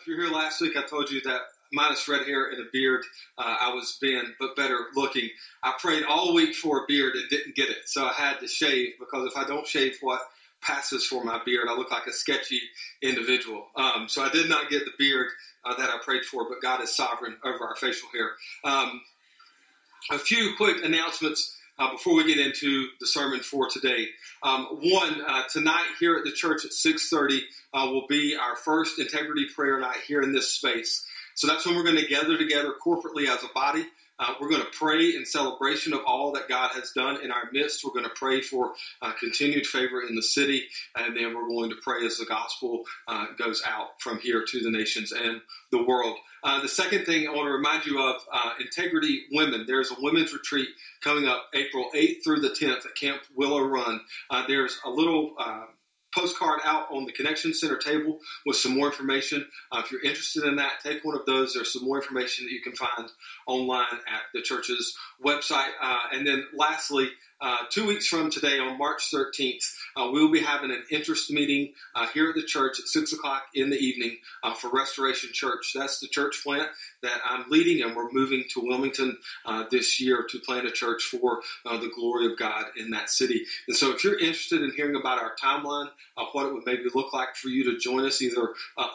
if you're here last week, I told you that minus red hair and a beard, uh, I was being but better looking. I prayed all week for a beard and didn't get it, so I had to shave because if I don't shave what passes for my beard, I look like a sketchy individual. Um, so I did not get the beard uh, that I prayed for, but God is sovereign over our facial hair. Um, a few quick announcements. Uh, before we get into the sermon for today, um, one uh, tonight here at the church at six thirty uh, will be our first integrity prayer night here in this space. So that's when we're going to gather together corporately as a body. Uh, we're going to pray in celebration of all that God has done in our midst. We're going to pray for uh, continued favor in the city, and then we're going to pray as the gospel uh, goes out from here to the nations and the world. Uh, the second thing I want to remind you of uh, Integrity Women. There's a women's retreat coming up April 8th through the 10th at Camp Willow Run. Uh, there's a little postcard out on the Connection Center table with some more information. Uh, if you're interested in that, take one of those. There's some more information that you can find online at the church's website. Uh, and then lastly, uh, two weeks from today, on March 13th, uh, we will be having an interest meeting uh, here at the church at 6 o'clock in the evening uh, for Restoration Church. That's the church plant that I'm leading, and we're moving to Wilmington uh, this year to plant a church for the glory of God in that city. And so, if you're interested in hearing about our timeline, what it would maybe look like for you to join us either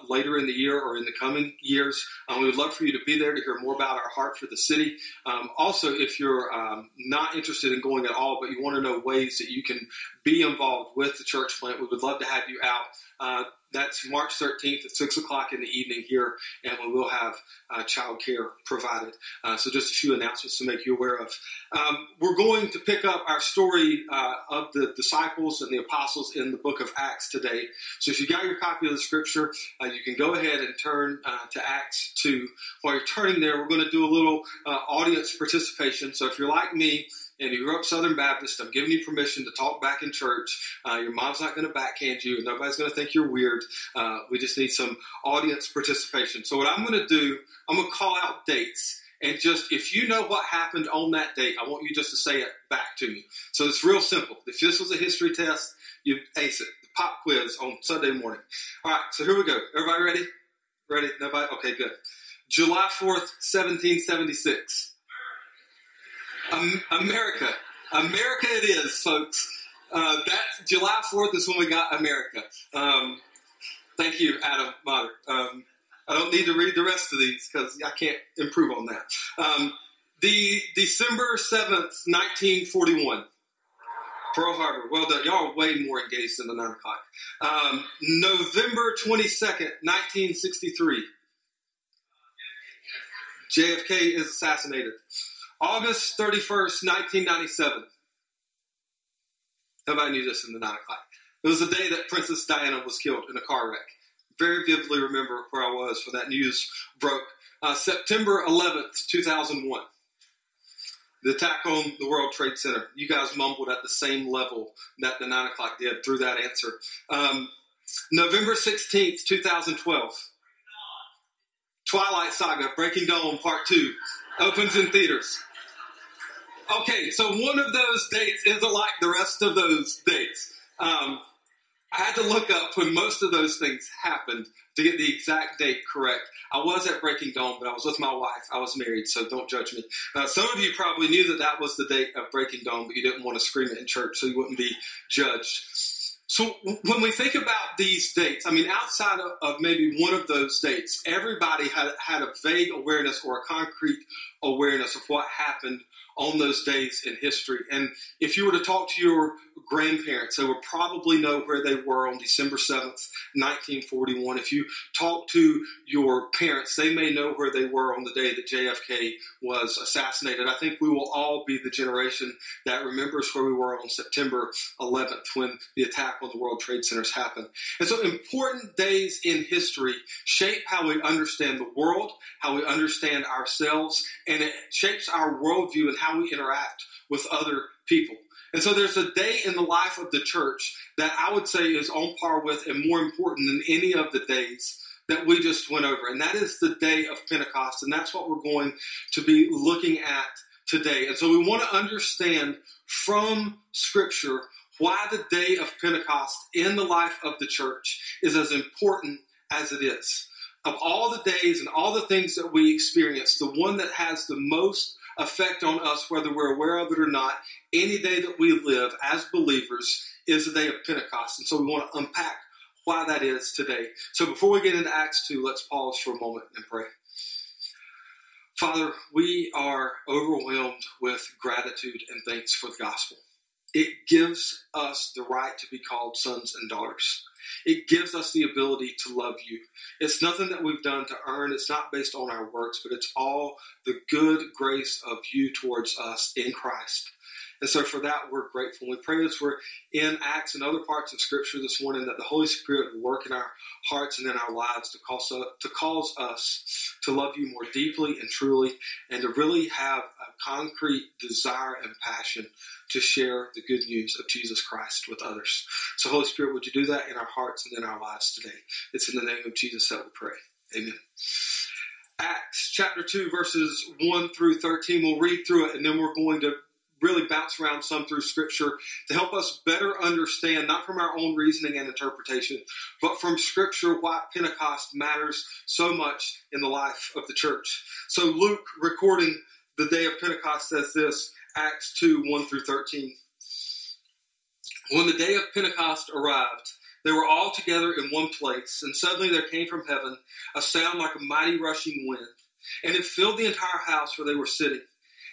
later in the year or in the coming years, we would love for you to be there to hear more about our heart for the city. Um, also, if you're um, not interested in going at all, but you want to know ways that you can be involved with the church plant, we would love to have you out. Uh, that's March 13th at 6 o'clock in the evening here, and we will have uh, child care provided. Uh, so, just a few announcements to make you aware of. Um, we're going to pick up our story uh, of the disciples and the apostles in the book of Acts today. So, if you got your copy of the scripture, uh, you can go ahead and turn uh, to Acts 2. While you're turning there, we're going to do a little uh, audience participation. So, if you're like me, and you grew up Southern Baptist, I'm giving you permission to talk back in church. Uh, your mom's not going to backhand you, and nobody's going to think you're weird. Uh, we just need some audience participation. So, what I'm going to do, I'm going to call out dates. And just if you know what happened on that date, I want you just to say it back to me. So it's real simple. If this was a history test, you ace it. The pop quiz on Sunday morning. All right, so here we go. Everybody ready? Ready? Nobody? Okay, good. July 4th, 1776. Um, America. America it is, folks. Uh, that July 4th is when we got America. Um, thank you, Adam Motter. Um, I don't need to read the rest of these because I can't improve on that. Um, the December 7th, 1941. Pearl Harbor. Well done. Y'all are way more engaged than the 9 o'clock. Um, November 22nd, 1963. JFK is assassinated. August 31st, 1997. Nobody knew this in the 9 o'clock. It was the day that Princess Diana was killed in a car wreck. Very vividly remember where I was when that news broke. Uh, September 11th, 2001. The attack on the World Trade Center. You guys mumbled at the same level that the 9 o'clock did through that answer. Um, November 16th, 2012. Twilight Saga, Breaking Dawn Part 2 opens in theaters. Okay, so one of those dates isn't like the rest of those dates. Um, I had to look up when most of those things happened to get the exact date correct. I was at Breaking Dawn, but I was with my wife. I was married, so don't judge me. Some of you probably knew that that was the date of Breaking Dawn, but you didn't want to scream it in church, so you wouldn't be judged. So when we think about these dates, I mean, outside of, of, maybe one of those dates, everybody had, had a vague awareness or a concrete awareness of what happened on those days in history. And if you were to talk to your grandparents, they would probably know where they were on December 7th, 1941. If you talk to your parents, they may know where they were on the day that JFK was assassinated. I think we will all be the generation that remembers where we were on September 11th when the attack on the World Trade Centers happened. And so important days in history shape how we understand the world, how we understand ourselves, and it shapes our worldview and how we interact with other people. And so there's a day in the life of the church that I would say is on par with and more important than any of the days that we just went over. And that is the day of Pentecost. And that's what we're going to be looking at today. And so we want to understand from Scripture why the day of Pentecost in the life of the church is as important as it is. of all the days and all the things that we experience, the one that has the most effect on us, whether we're aware of it or not, any day that we live as believers is the day of Pentecost. And so we want to unpack why that is today. So before we get into Acts 2, let's pause for a moment and pray. Father, we are overwhelmed with gratitude and thanks for the gospel. It gives us the right to be called sons and daughters. It gives us the ability to love you. It's nothing that we've done to earn. It's not based on our works, but it's all the good grace of you towards us in Christ. And so for that, we're grateful. We pray as we're in Acts and other parts of Scripture this morning that the Holy Spirit will work in our hearts and in our lives to cause, uh, to cause us to love you more deeply and truly and to really have a concrete desire and passion to share the good news of Jesus Christ with others. So, Holy Spirit, would you do that in our hearts and in our lives today? It's in the name of Jesus that we pray. Amen. Acts chapter 2, verses 1 through 13. We'll read through it and then we're going to really bounce around some through Scripture to help us better understand, not from our own reasoning and interpretation, but from Scripture why Pentecost matters so much in the life of the church. So, Luke, recording the day of Pentecost, says this Acts 2 1 through 13. When the day of Pentecost arrived, they were all together in one place, and suddenly there came from heaven a sound like a mighty rushing wind, and it filled the entire house where they were sitting.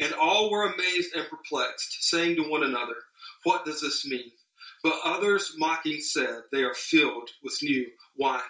And all were amazed and perplexed, saying to one another, What does this mean? But others mocking said, They are filled with new wine.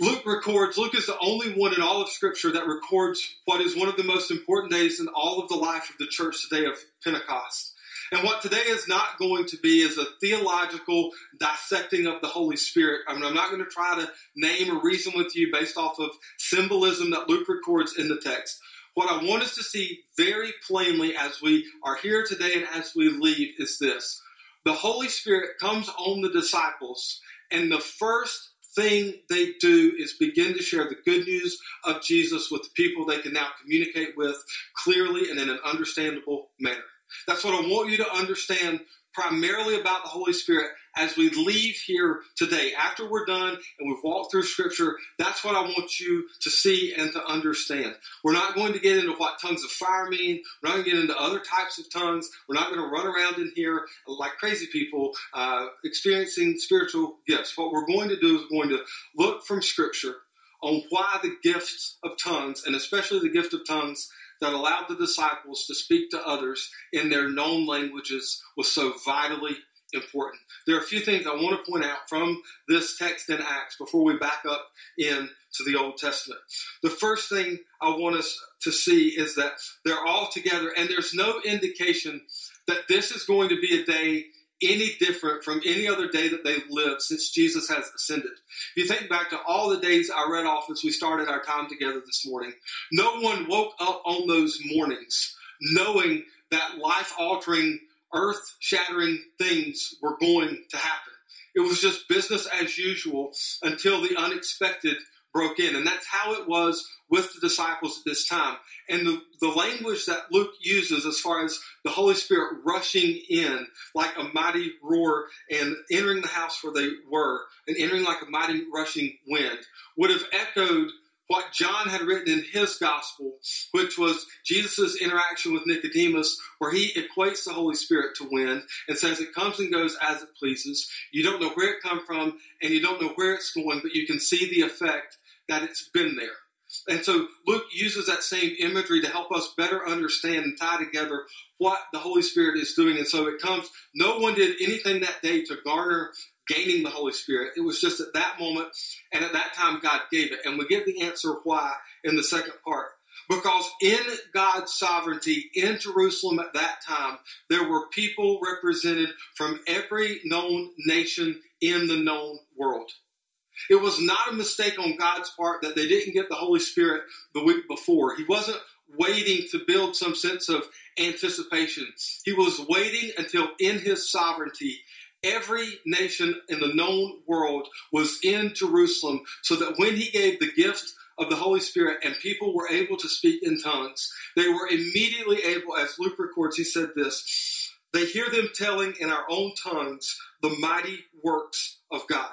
Luke records, Luke is the only one in all of Scripture that records what is one of the most important days in all of the life of the church today of Pentecost. And what today is not going to be is a theological dissecting of the Holy Spirit. I mean, I'm not going to try to name or reason with you based off of symbolism that Luke records in the text. What I want us to see very plainly as we are here today and as we leave is this the Holy Spirit comes on the disciples, and the first thing they do is begin to share the good news of Jesus with the people they can now communicate with clearly and in an understandable manner. That's what I want you to understand primarily about the Holy Spirit as we leave here today. After we're done and we've walked through Scripture, that's what I want you to see and to understand. We're not going to get into what tongues of fire mean. We're not going to get into other types of tongues. We're not going to run around in here like crazy people uh, experiencing spiritual gifts. What we're going to do is we're going to look from Scripture on why the gifts of tongues, and especially the gift of tongues, that allowed the disciples to speak to others in their known languages was so vitally important. There are a few things I want to point out from this text in Acts before we back up into the Old Testament. The first thing I want us to see is that they're all together, and there's no indication that this is going to be a day any different from any other day that they've lived since Jesus has ascended. If you think back to all the days I read off as we started our time together this morning, no one woke up on those mornings knowing that life altering, earth shattering things were going to happen. It was just business as usual until the unexpected broke in. And that's how it was with the disciples at this time. And the, the language that Luke uses as far as the Holy Spirit rushing in like a mighty roar and entering the house where they were and entering like a mighty rushing wind would have echoed what John had written in his gospel, which was Jesus' interaction with Nicodemus, where he equates the Holy Spirit to wind and says it comes and goes as it pleases. You don't know where it comes from and you don't know where it's going, but you can see the effect that it's been there. And so Luke uses that same imagery to help us better understand and tie together what the Holy Spirit is doing. And so it comes, no one did anything that day to garner gaining the Holy Spirit. It was just at that moment and at that time God gave it. And we get the answer why in the second part. Because in God's sovereignty in Jerusalem at that time, there were people represented from every known nation in the known world. It was not a mistake on God's part that they didn't get the Holy Spirit the week before. He wasn't waiting to build some sense of anticipation. He was waiting until in his sovereignty every nation in the known world was in Jerusalem so that when he gave the gift of the Holy Spirit and people were able to speak in tongues, they were immediately able, as Luke records, he said this, they hear them telling in our own tongues the mighty works of God.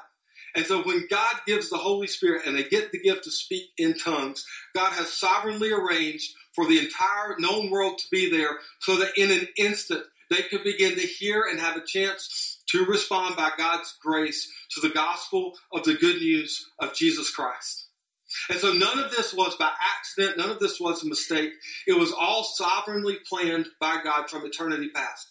And so when God gives the Holy Spirit and they get the gift to speak in tongues, God has sovereignly arranged for the entire known world to be there so that in an instant they could begin to hear and have a chance to respond by God's grace to the gospel of the good news of Jesus Christ. And so none of this was by accident, none of this was a mistake. It was all sovereignly planned by God from eternity past.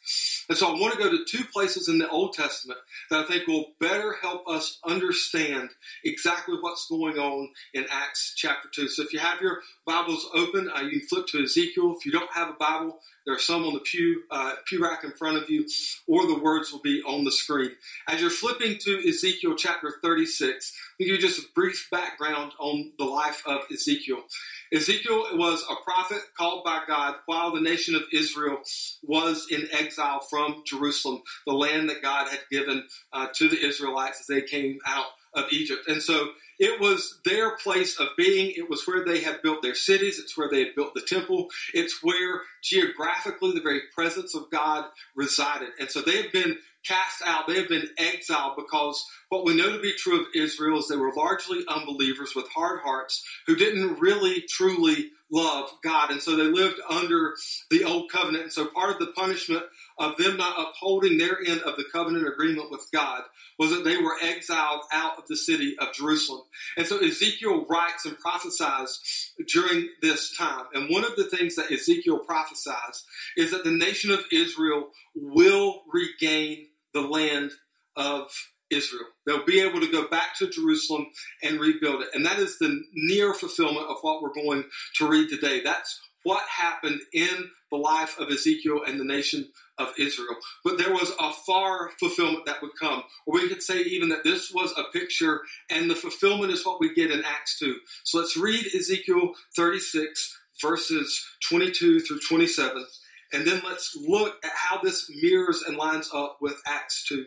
And so I want to go to two places in the Old Testament that I think will better help us understand exactly what's going on in Acts chapter 2. So if you have your Bibles open, uh, you can flip to Ezekiel. If you don't have a Bible, there are some on the pew, uh, pew rack in front of you, or the words will be on the screen. As you're flipping to Ezekiel chapter 36, I'll give you just a brief background on the life of Ezekiel. Ezekiel was a prophet called by God while the nation of Israel was in exile from Jerusalem, the land that God had given uh, to the Israelites as they came out of Egypt. And so it was their place of being. It was where they had built their cities. It's where they had built the temple. It's where geographically the very presence of God resided. And so they have been cast out. They have been exiled because what we know to be true of Israel is they were largely unbelievers with hard hearts who didn't really truly love God. And so they lived under the old covenant. And so part of the punishment of them not upholding their end of the covenant agreement with God was that they were exiled out of the city of Jerusalem. And so Ezekiel writes and prophesies during this time. And one of the things that Ezekiel prophesies is that the nation of Israel will regain the land of Israel. They'll be able to go back to Jerusalem and rebuild it. And that is the near fulfillment of what we're going to read today. That's what happened in the life of Ezekiel and the nation of Israel. But there was a far fulfillment that would come. Or we could say even that this was a picture, and the fulfillment is what we get in Acts 2. So let's read Ezekiel 36, verses 22 through 27. And then let's look at how this mirrors and lines up with Acts 2.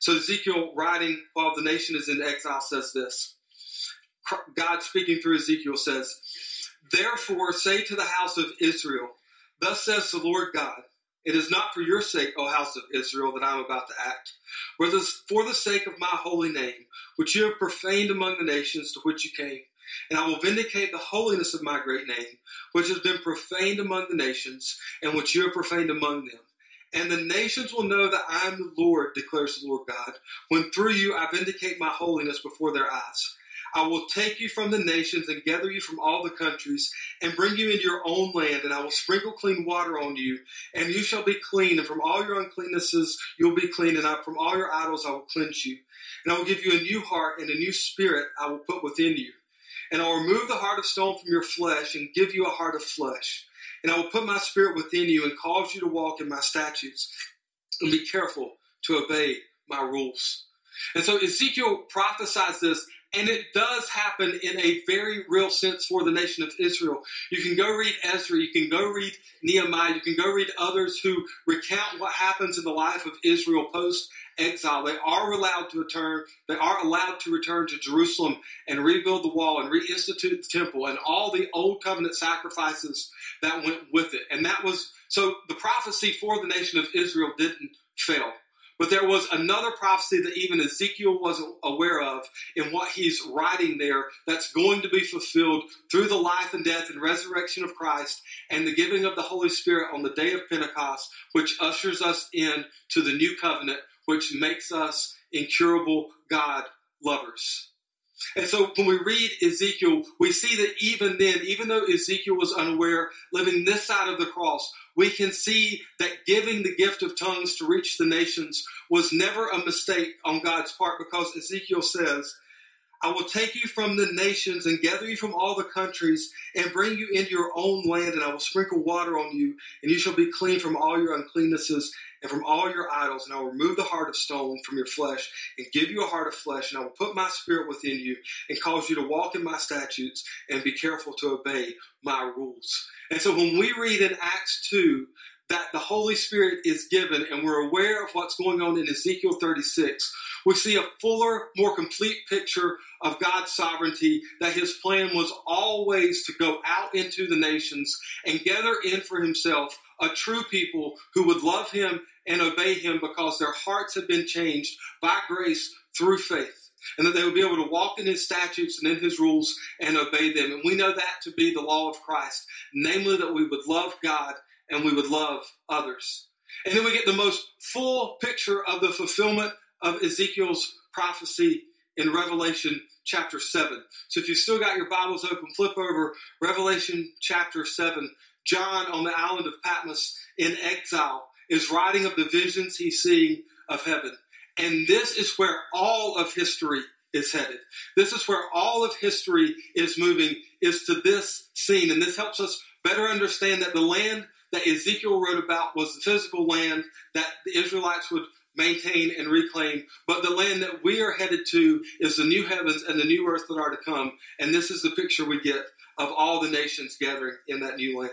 So Ezekiel, writing while the nation is in exile, says this. God speaking through Ezekiel says, Therefore say to the house of Israel, Thus says the Lord God, It is not for your sake, O house of Israel, that I am about to act, but for the sake of my holy name, which you have profaned among the nations to which you came. And I will vindicate the holiness of my great name, which has been profaned among the nations, and which you have profaned among them. And the nations will know that I am the Lord, declares the Lord God, when through you I vindicate my holiness before their eyes. I will take you from the nations and gather you from all the countries and bring you into your own land, and I will sprinkle clean water on you, and you shall be clean. And from all your uncleannesses you'll be clean, and I, from all your idols I will cleanse you. And I will give you a new heart, and a new spirit I will put within you. And I'll remove the heart of stone from your flesh and give you a heart of flesh. And I will put my spirit within you and cause you to walk in my statutes and be careful to obey my rules. And so Ezekiel prophesies this and it does happen in a very real sense for the nation of Israel. You can go read Ezra, you can go read Nehemiah, you can go read others who recount what happens in the life of Israel post exile. They are allowed to return, they are allowed to return to Jerusalem and rebuild the wall and reinstitute the temple and all the old covenant sacrifices that went with it. And that was so the prophecy for the nation of Israel didn't fail. But there was another prophecy that even Ezekiel wasn't aware of in what he's writing there that's going to be fulfilled through the life and death and resurrection of Christ and the giving of the Holy Spirit on the day of Pentecost, which ushers us in to the new covenant, which makes us incurable God lovers. And so when we read Ezekiel, we see that even then, even though Ezekiel was unaware, living this side of the cross, we can see that giving the gift of tongues to reach the nations was never a mistake on God's part because Ezekiel says, I will take you from the nations and gather you from all the countries and bring you into your own land, and I will sprinkle water on you, and you shall be clean from all your uncleannesses and from all your idols, and I will remove the heart of stone from your flesh and give you a heart of flesh, and I will put my spirit within you and cause you to walk in my statutes and be careful to obey my rules. And so when we read in Acts 2 that the Holy Spirit is given and we're aware of what's going on in Ezekiel 36, we see a fuller, more complete picture of God's sovereignty, that his plan was always to go out into the nations and gather in for himself a true people who would love him and obey him because their hearts have been changed by grace through faith. And that they would be able to walk in his statutes and in his rules and obey them. And we know that to be the law of Christ, namely that we would love God and we would love others. And then we get the most full picture of the fulfillment of Ezekiel's prophecy in Revelation chapter 7. So if you've still got your Bibles open, flip over Revelation chapter 7. John on the island of Patmos in exile is writing of the visions he's seeing of heaven. And this is where all of history is headed. This is where all of history is moving, is to this scene. And this helps us better understand that the land that Ezekiel wrote about was the physical land that the Israelites would maintain and reclaim. But the land that we are headed to is the new heavens and the new earth that are to come. And this is the picture we get of all the nations gathering in that new land.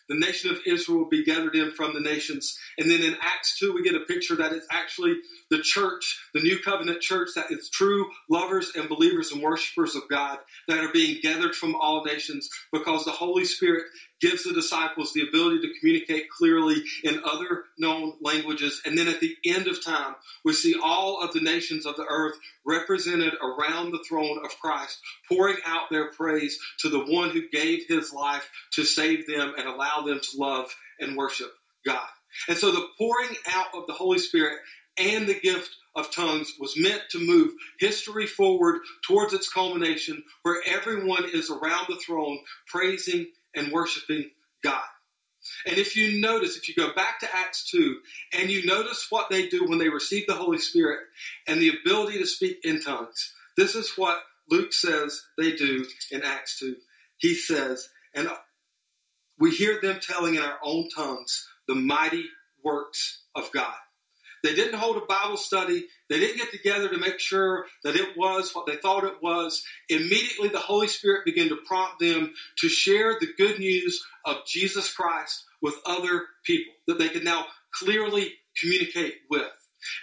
the nation of Israel will be gathered in from the nations. And then in Acts 2, we get a picture that it's actually the church, the new covenant church, that is true lovers and believers and worshipers of God that are being gathered from all nations because the Holy Spirit gives the disciples the ability to communicate clearly in other known languages. And then at the end of time, we see all of the nations of the earth represented around the throne of Christ, pouring out their praise to the one who gave his life to save them and allow them to love and worship God. And so the pouring out of the Holy Spirit and the gift of tongues was meant to move history forward towards its culmination where everyone is around the throne praising and worshiping God. And if you notice, if you go back to Acts 2 and you notice what they do when they receive the Holy Spirit and the ability to speak in tongues, this is what Luke says they do in Acts 2. He says, and we hear them telling in our own tongues the mighty works of God. They didn't hold a Bible study. They didn't get together to make sure that it was what they thought it was. Immediately, the Holy Spirit began to prompt them to share the good news of Jesus Christ with other people that they could now clearly communicate with.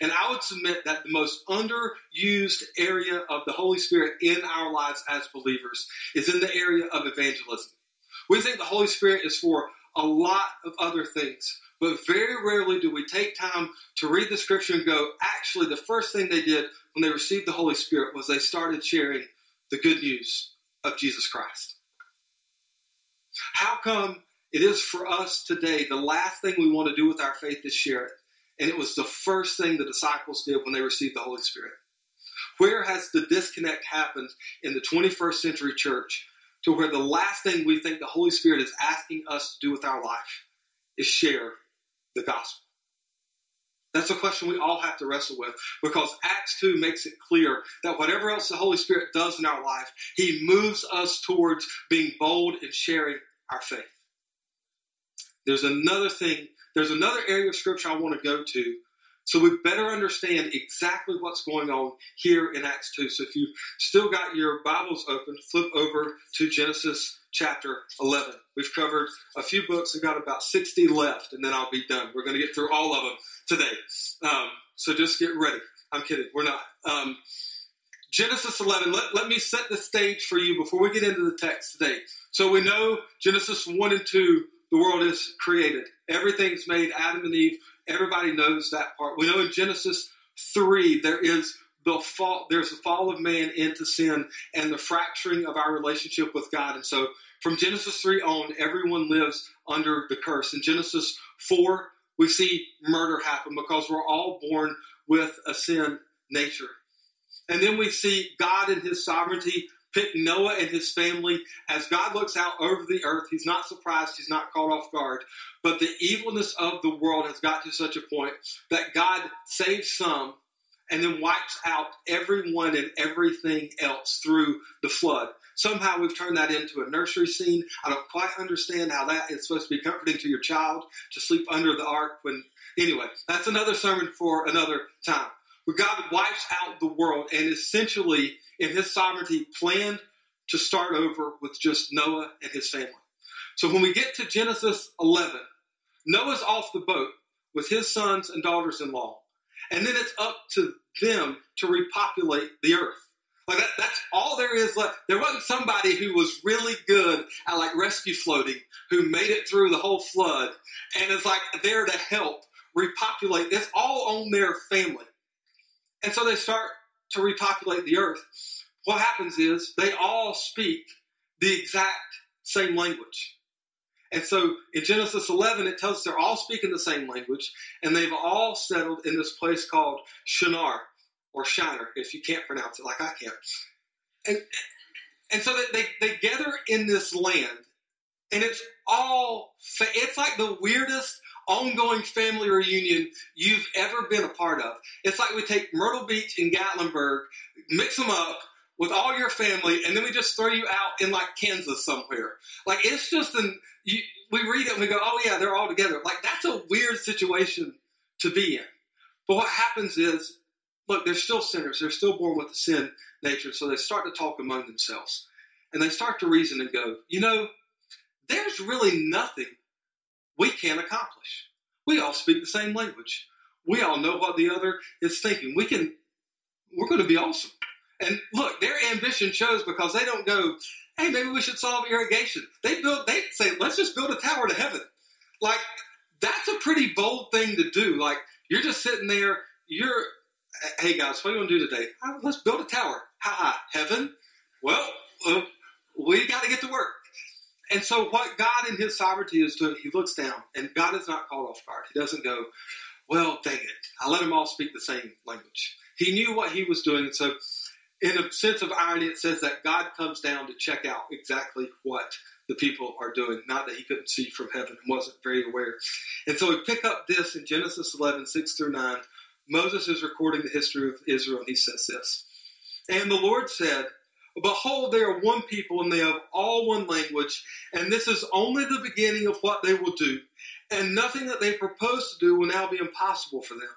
And I would submit that the most underused area of the Holy Spirit in our lives as believers is in the area of evangelism. We think the Holy Spirit is for a lot of other things. But very rarely do we take time to read the scripture and go, actually, the first thing they did when they received the Holy Spirit was they started sharing the good news of Jesus Christ. How come it is for us today the last thing we want to do with our faith is share it? And it was the first thing the disciples did when they received the Holy Spirit. Where has the disconnect happened in the 21st century church to where the last thing we think the Holy Spirit is asking us to do with our life is share the gospel? That's a question we all have to wrestle with because Acts 2 makes it clear that whatever else the Holy Spirit does in our life, He moves us towards being bold and sharing our faith. There's another thing, there's another area of Scripture I want to go to So we better understand exactly what's going on here in Acts 2. So if you've still got your Bibles open, flip over to Genesis chapter 11. We've covered a few books. We've got about 60 left, and then I'll be done. We're going to get through all of them today. Um, so just get ready. I'm kidding. We're not. Um, Genesis 11, let, let me set the stage for you before we get into the text today. So we know Genesis 1 and 2, the world is created. Everything's made, Adam and Eve. Everybody knows that part. We know in Genesis 3, there is the fall, there's the fall of man into sin and the fracturing of our relationship with God. And so from Genesis 3 on, everyone lives under the curse. In Genesis 4, we see murder happen because we're all born with a sin nature. And then we see God in his sovereignty Noah and his family. As God looks out over the earth, he's not surprised, he's not caught off guard. But the evilness of the world has got to such a point that God saves some and then wipes out everyone and everything else through the flood. Somehow we've turned that into a nursery scene. I don't quite understand how that is supposed to be comforting to your child to sleep under the ark when anyway, that's another sermon for another time where God wipes out the world and essentially, in his sovereignty, planned to start over with just Noah and his family. So when we get to Genesis 11, Noah's off the boat with his sons and daughters in law. And then it's up to them to repopulate the earth. Like that, that's all there is left. There wasn't somebody who was really good at like rescue floating who made it through the whole flood and is like there to help repopulate. It's all on their family. And so they start to repopulate the earth. What happens is they all speak the exact same language. And so in Genesis 11, it tells us they're all speaking the same language, and they've all settled in this place called Shinar, or Shiner, if you can't pronounce it like I can. And, and so they, they gather in this land, and it's all, it's like the weirdest ongoing family reunion you've ever been a part of. It's like we take Myrtle Beach and Gatlinburg, mix them up with all your family, and then we just throw you out in like Kansas somewhere. Like it's just an you, we read it and we go, oh yeah, they're all together. Like that's a weird situation to be in. But what happens is, look, they're still sinners. They're still born with the sin nature. So they start to talk among themselves. And they start to reason and go, you know, there's really nothing we can't accomplish. We all speak the same language. We all know what the other is thinking. We can, we're going to be awesome. And look, their ambition shows because they don't go, hey, maybe we should solve irrigation. They build, they say, let's just build a tower to heaven. Like, that's a pretty bold thing to do. Like, you're just sitting there, you're, hey guys, what do you want to do today? Oh, let's build a tower. Ha ha, heaven? Well, uh, we got to get to work. And so, what God in His sovereignty is doing, He looks down, and God is not caught off guard. He doesn't go, "Well, dang it, I let them all speak the same language." He knew what He was doing, and so, in a sense of irony, it says that God comes down to check out exactly what the people are doing. Not that He couldn't see from heaven and wasn't very aware. And so, we pick up this in Genesis 11, 6 through 9. Moses is recording the history of Israel, and he says this. And the Lord said, Behold, they are one people and they have all one language, and this is only the beginning of what they will do, and nothing that they propose to do will now be impossible for them.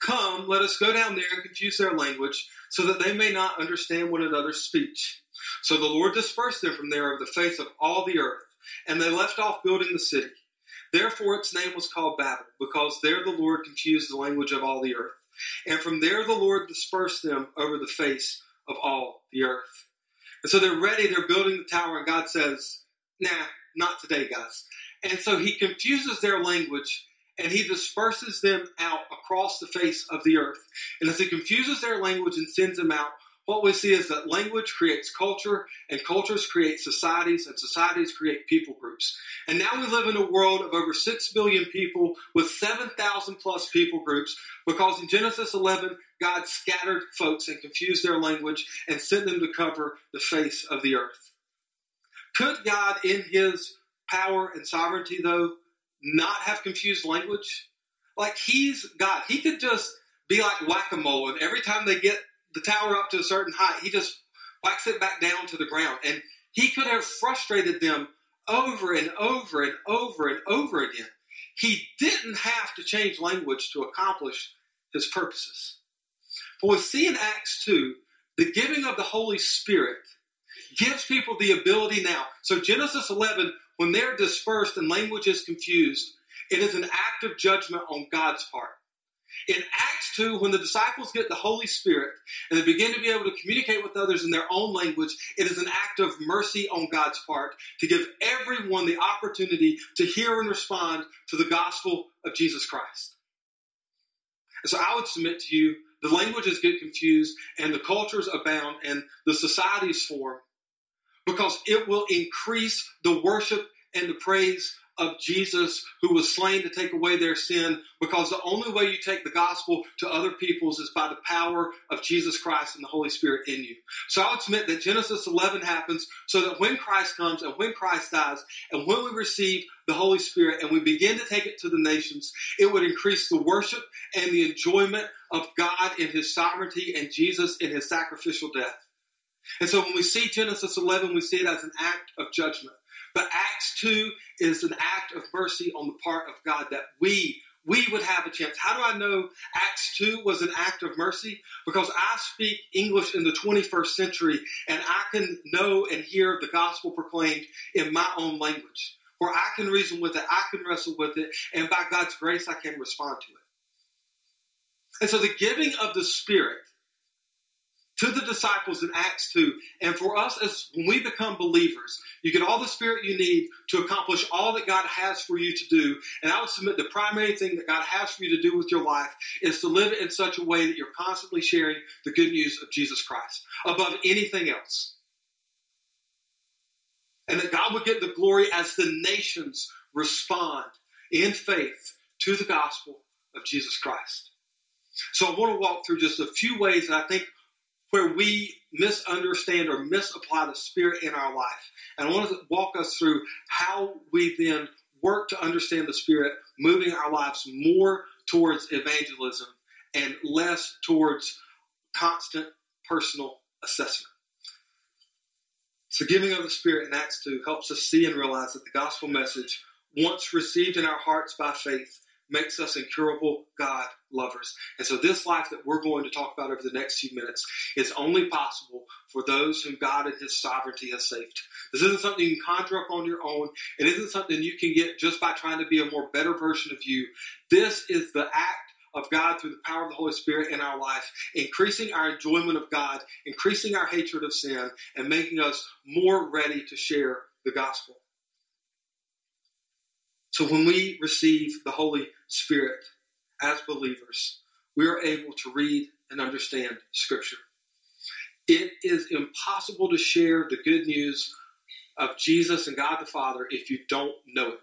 Come, let us go down there and confuse their language, so that they may not understand one another's speech. So the Lord dispersed them from there over the face of all the earth, and they left off building the city. Therefore its name was called Babel, because there the Lord confused the language of all the earth. And from there the Lord dispersed them over the face of all the earth. And so they're ready, they're building the tower, and God says, Nah, not today, guys. And so he confuses their language and he disperses them out across the face of the earth. And as he confuses their language and sends them out, what we see is that language creates culture, and cultures create societies, and societies create people groups. And now we live in a world of over 6 billion people with 7,000 plus people groups because in Genesis 11, God scattered folks and confused their language and sent them to cover the face of the earth. Could God, in his power and sovereignty, though, not have confused language? Like he's God. He could just be like whack a mole, and every time they get the tower up to a certain height, he just whacks it back down to the ground. And he could have frustrated them over and over and over and over again. He didn't have to change language to accomplish his purposes. But we see in Acts 2, the giving of the Holy Spirit gives people the ability now. So, Genesis 11, when they're dispersed and language is confused, it is an act of judgment on God's part. In Acts 2, when the disciples get the Holy Spirit and they begin to be able to communicate with others in their own language, it is an act of mercy on God's part to give everyone the opportunity to hear and respond to the gospel of Jesus Christ. And so I would submit to you the languages get confused and the cultures abound and the societies form because it will increase the worship and the praise of Jesus who was slain to take away their sin because the only way you take the gospel to other peoples is by the power of Jesus Christ and the Holy Spirit in you. So I would submit that Genesis 11 happens so that when Christ comes and when Christ dies and when we receive the Holy Spirit and we begin to take it to the nations, it would increase the worship and the enjoyment of God in his sovereignty and Jesus in his sacrificial death. And so when we see Genesis 11, we see it as an act of judgment. But Acts 2 is an act of mercy on the part of God that we we would have a chance. How do I know Acts 2 was an act of mercy? Because I speak English in the 21st century and I can know and hear the gospel proclaimed in my own language, where I can reason with it, I can wrestle with it, and by God's grace, I can respond to it. And so the giving of the Spirit to the disciples in Acts 2. And for us, as when we become believers, you get all the spirit you need to accomplish all that God has for you to do. And I would submit the primary thing that God has for you to do with your life is to live in such a way that you're constantly sharing the good news of Jesus Christ above anything else. And that God would get the glory as the nations respond in faith to the gospel of Jesus Christ. So I want to walk through just a few ways that I think where we misunderstand or misapply the Spirit in our life. And I want to walk us through how we then work to understand the Spirit, moving our lives more towards evangelism and less towards constant personal assessment. So, giving of the Spirit in Acts 2 helps us see and realize that the gospel message, once received in our hearts by faith, makes us incurable God lovers. And so, this life that we're going to talk about over the next few minutes is only possible for those whom God in His sovereignty has saved. This isn't something you can conjure up on your own. It isn't something you can get just by trying to be a more better version of you. This is the act of God through the power of the Holy Spirit in our life, increasing our enjoyment of God, increasing our hatred of sin, and making us more ready to share the gospel. So when we receive the Holy Spirit as believers, we are able to read and understand Scripture. It is impossible to share the good news of Jesus and God the Father if you don't know it.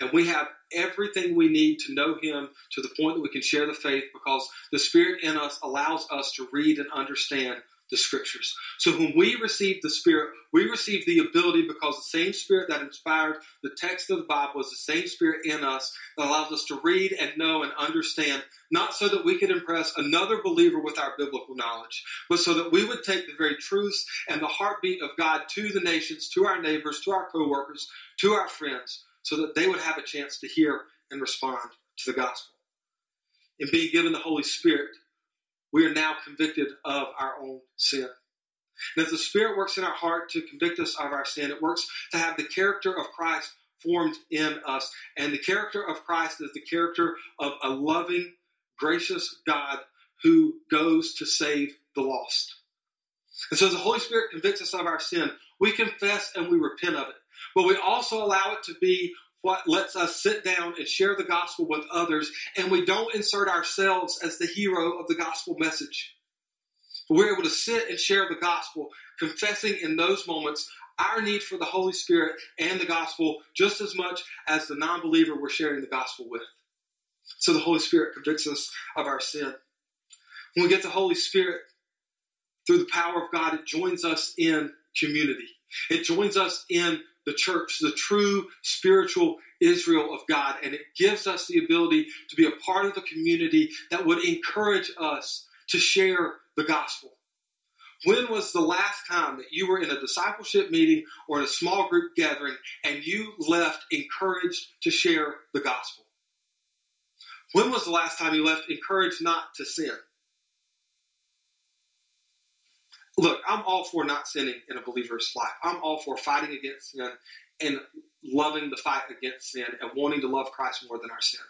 And we have everything we need to know Him to the point that we can share the faith because the Spirit in us allows us to read and understand the scriptures. So when we receive the Spirit, we receive the ability because the same Spirit that inspired the text of the Bible is the same Spirit in us that allows us to read and know and understand, not so that we could impress another believer with our biblical knowledge, but so that we would take the very truths and the heartbeat of God to the nations, to our neighbors, to our coworkers, to our friends, so that they would have a chance to hear and respond to the gospel. In being given the Holy Spirit, we are now convicted of our own sin. And as the Spirit works in our heart to convict us of our sin, it works to have the character of Christ formed in us. And the character of Christ is the character of a loving, gracious God who goes to save the lost. And so as the Holy Spirit convicts us of our sin, we confess and we repent of it. But we also allow it to be what lets us sit down and share the gospel with others, and we don't insert ourselves as the hero of the gospel message. We're able to sit and share the gospel, confessing in those moments our need for the Holy Spirit and the gospel just as much as the non believer we're sharing the gospel with. So the Holy Spirit convicts us of our sin. When we get the Holy Spirit through the power of God, it joins us in community. It joins us in the church, the true spiritual Israel of God. And it gives us the ability to be a part of the community that would encourage us to share the gospel. When was the last time that you were in a discipleship meeting or in a small group gathering and you left encouraged to share the gospel? When was the last time you left encouraged not to sin? Look, I'm all for not sinning in a believer's life. I'm all for fighting against sin and loving the fight against sin and wanting to love Christ more than our sin.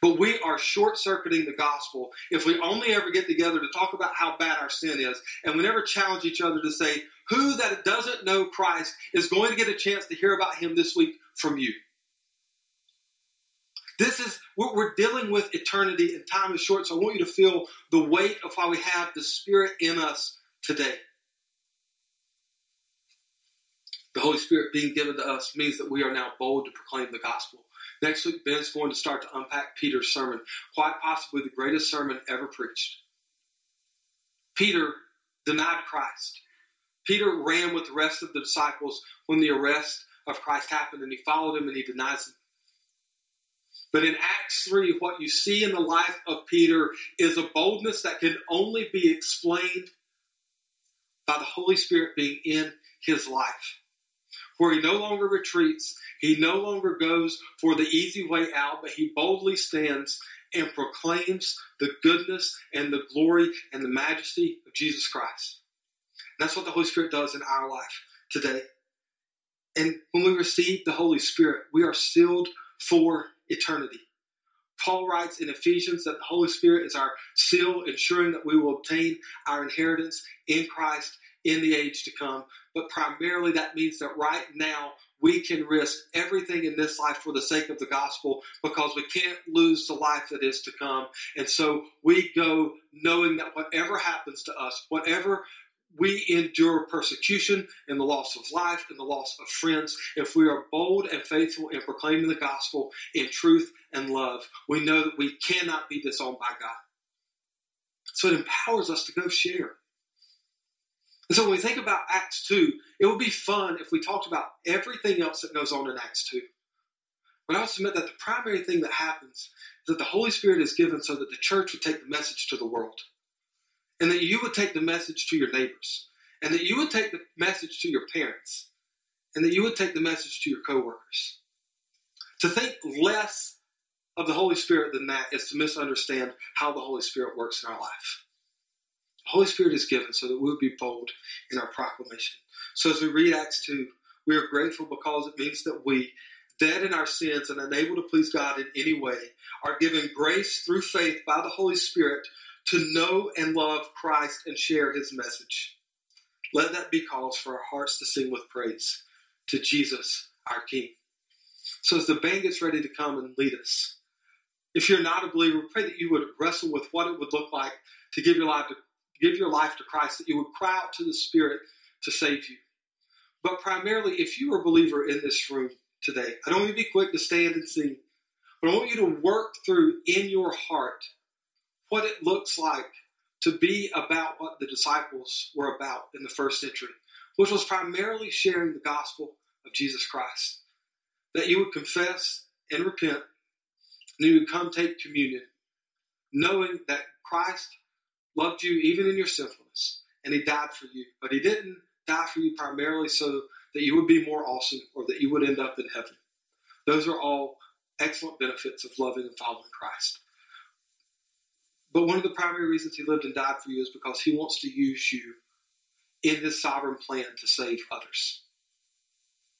But we are short circuiting the gospel if we only ever get together to talk about how bad our sin is and we never challenge each other to say, who that doesn't know Christ is going to get a chance to hear about him this week from you. This is what we're dealing with eternity and time is short, so I want you to feel the weight of why we have the Spirit in us today. The Holy Spirit being given to us means that we are now bold to proclaim the gospel. Next week, Ben's going to start to unpack Peter's sermon, quite possibly the greatest sermon ever preached. Peter denied Christ. Peter ran with the rest of the disciples when the arrest of Christ happened, and he followed him and he denies him. But in Acts 3, what you see in the life of Peter is a boldness that can only be explained by the Holy Spirit being in his life. Where he no longer retreats, he no longer goes for the easy way out, but he boldly stands and proclaims the goodness and the glory and the majesty of Jesus Christ. That's what the Holy Spirit does in our life today. And when we receive the Holy Spirit, we are sealed for eternity. Paul writes in Ephesians that the Holy Spirit is our seal, ensuring that we will obtain our inheritance in Christ in the age to come. But primarily, that means that right now we can risk everything in this life for the sake of the gospel because we can't lose the life that is to come. And so we go knowing that whatever happens to us, whatever we endure persecution and the loss of life and the loss of friends. If we are bold and faithful in proclaiming the gospel in truth and love, we know that we cannot be disowned by God. So it empowers us to go share. And so when we think about Acts 2, it would be fun if we talked about everything else that goes on in Acts 2. But I would submit that the primary thing that happens is that the Holy Spirit is given so that the church would take the message to the world. And that you would take the message to your neighbors. And that you would take the message to your parents. And that you would take the message to your coworkers. To think less of the Holy Spirit than that is to misunderstand how the Holy Spirit works in our life. The Holy Spirit is given so that we would be bold in our proclamation. So as we read Acts 2, we are grateful because it means that we, dead in our sins and unable to please God in any way, are given grace through faith by the Holy Spirit to know and love Christ and share his message. Let that be cause for our hearts to sing with praise to Jesus, our King. So as the band gets ready to come and lead us, if you're not a believer, pray that you would wrestle with what it would look like to give your life to give your life to Christ, that you would cry out to the Spirit to save you. But primarily, if you are a believer in this room today, I don't want you to be quick to stand and sing, but I want you to work through in your heart what it looks like to be about what the disciples were about in the first century, which was primarily sharing the gospel of Jesus Christ. That you would confess and repent, and you would come take communion, knowing that Christ loved you even in your sinfulness, and he died for you. But he didn't die for you primarily so that you would be more awesome or that you would end up in heaven. Those are all excellent benefits of loving and following Christ. But one of the primary reasons he lived and died for you is because he wants to use you in his sovereign plan to save others.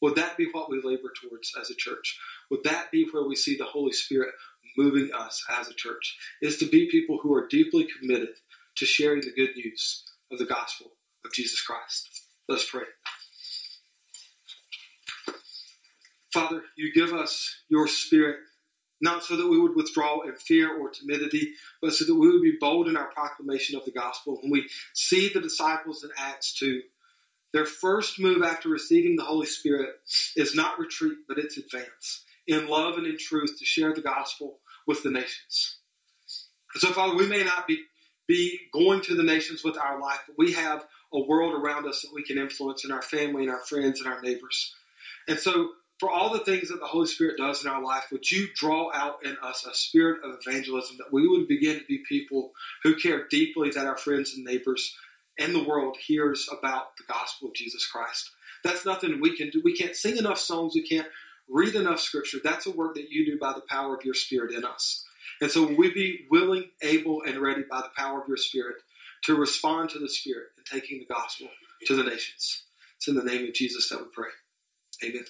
Would that be what we labor towards as a church? Would that be where we see the Holy Spirit moving us as a church? Is to be people who are deeply committed to sharing the good news of the gospel of Jesus Christ. Let's pray. Father, you give us your spirit, not so that we would withdraw in fear or timidity, but so that we would be bold in our proclamation of the gospel. When we see the disciples in Acts 2, their first move after receiving the Holy Spirit is not retreat, but it's advance in love and in truth to share the gospel with the nations. So, Father, we may not be be going to the nations with our life, but we have a world around us that we can influence in our family and our friends and our neighbors. And so, for all the things that the Holy Spirit does in our life, would you draw out in us a spirit of evangelism that we would begin to be people who care deeply that our friends and neighbors and the world hears about the gospel of Jesus Christ? That's nothing we can do. We can't sing enough songs. We can't read enough scripture. That's a work that you do by the power of your spirit in us. And so, we be willing, able, and ready by the power of your Spirit to respond to the Spirit and taking the gospel to the nations? It's in the name of Jesus that we pray. Amen.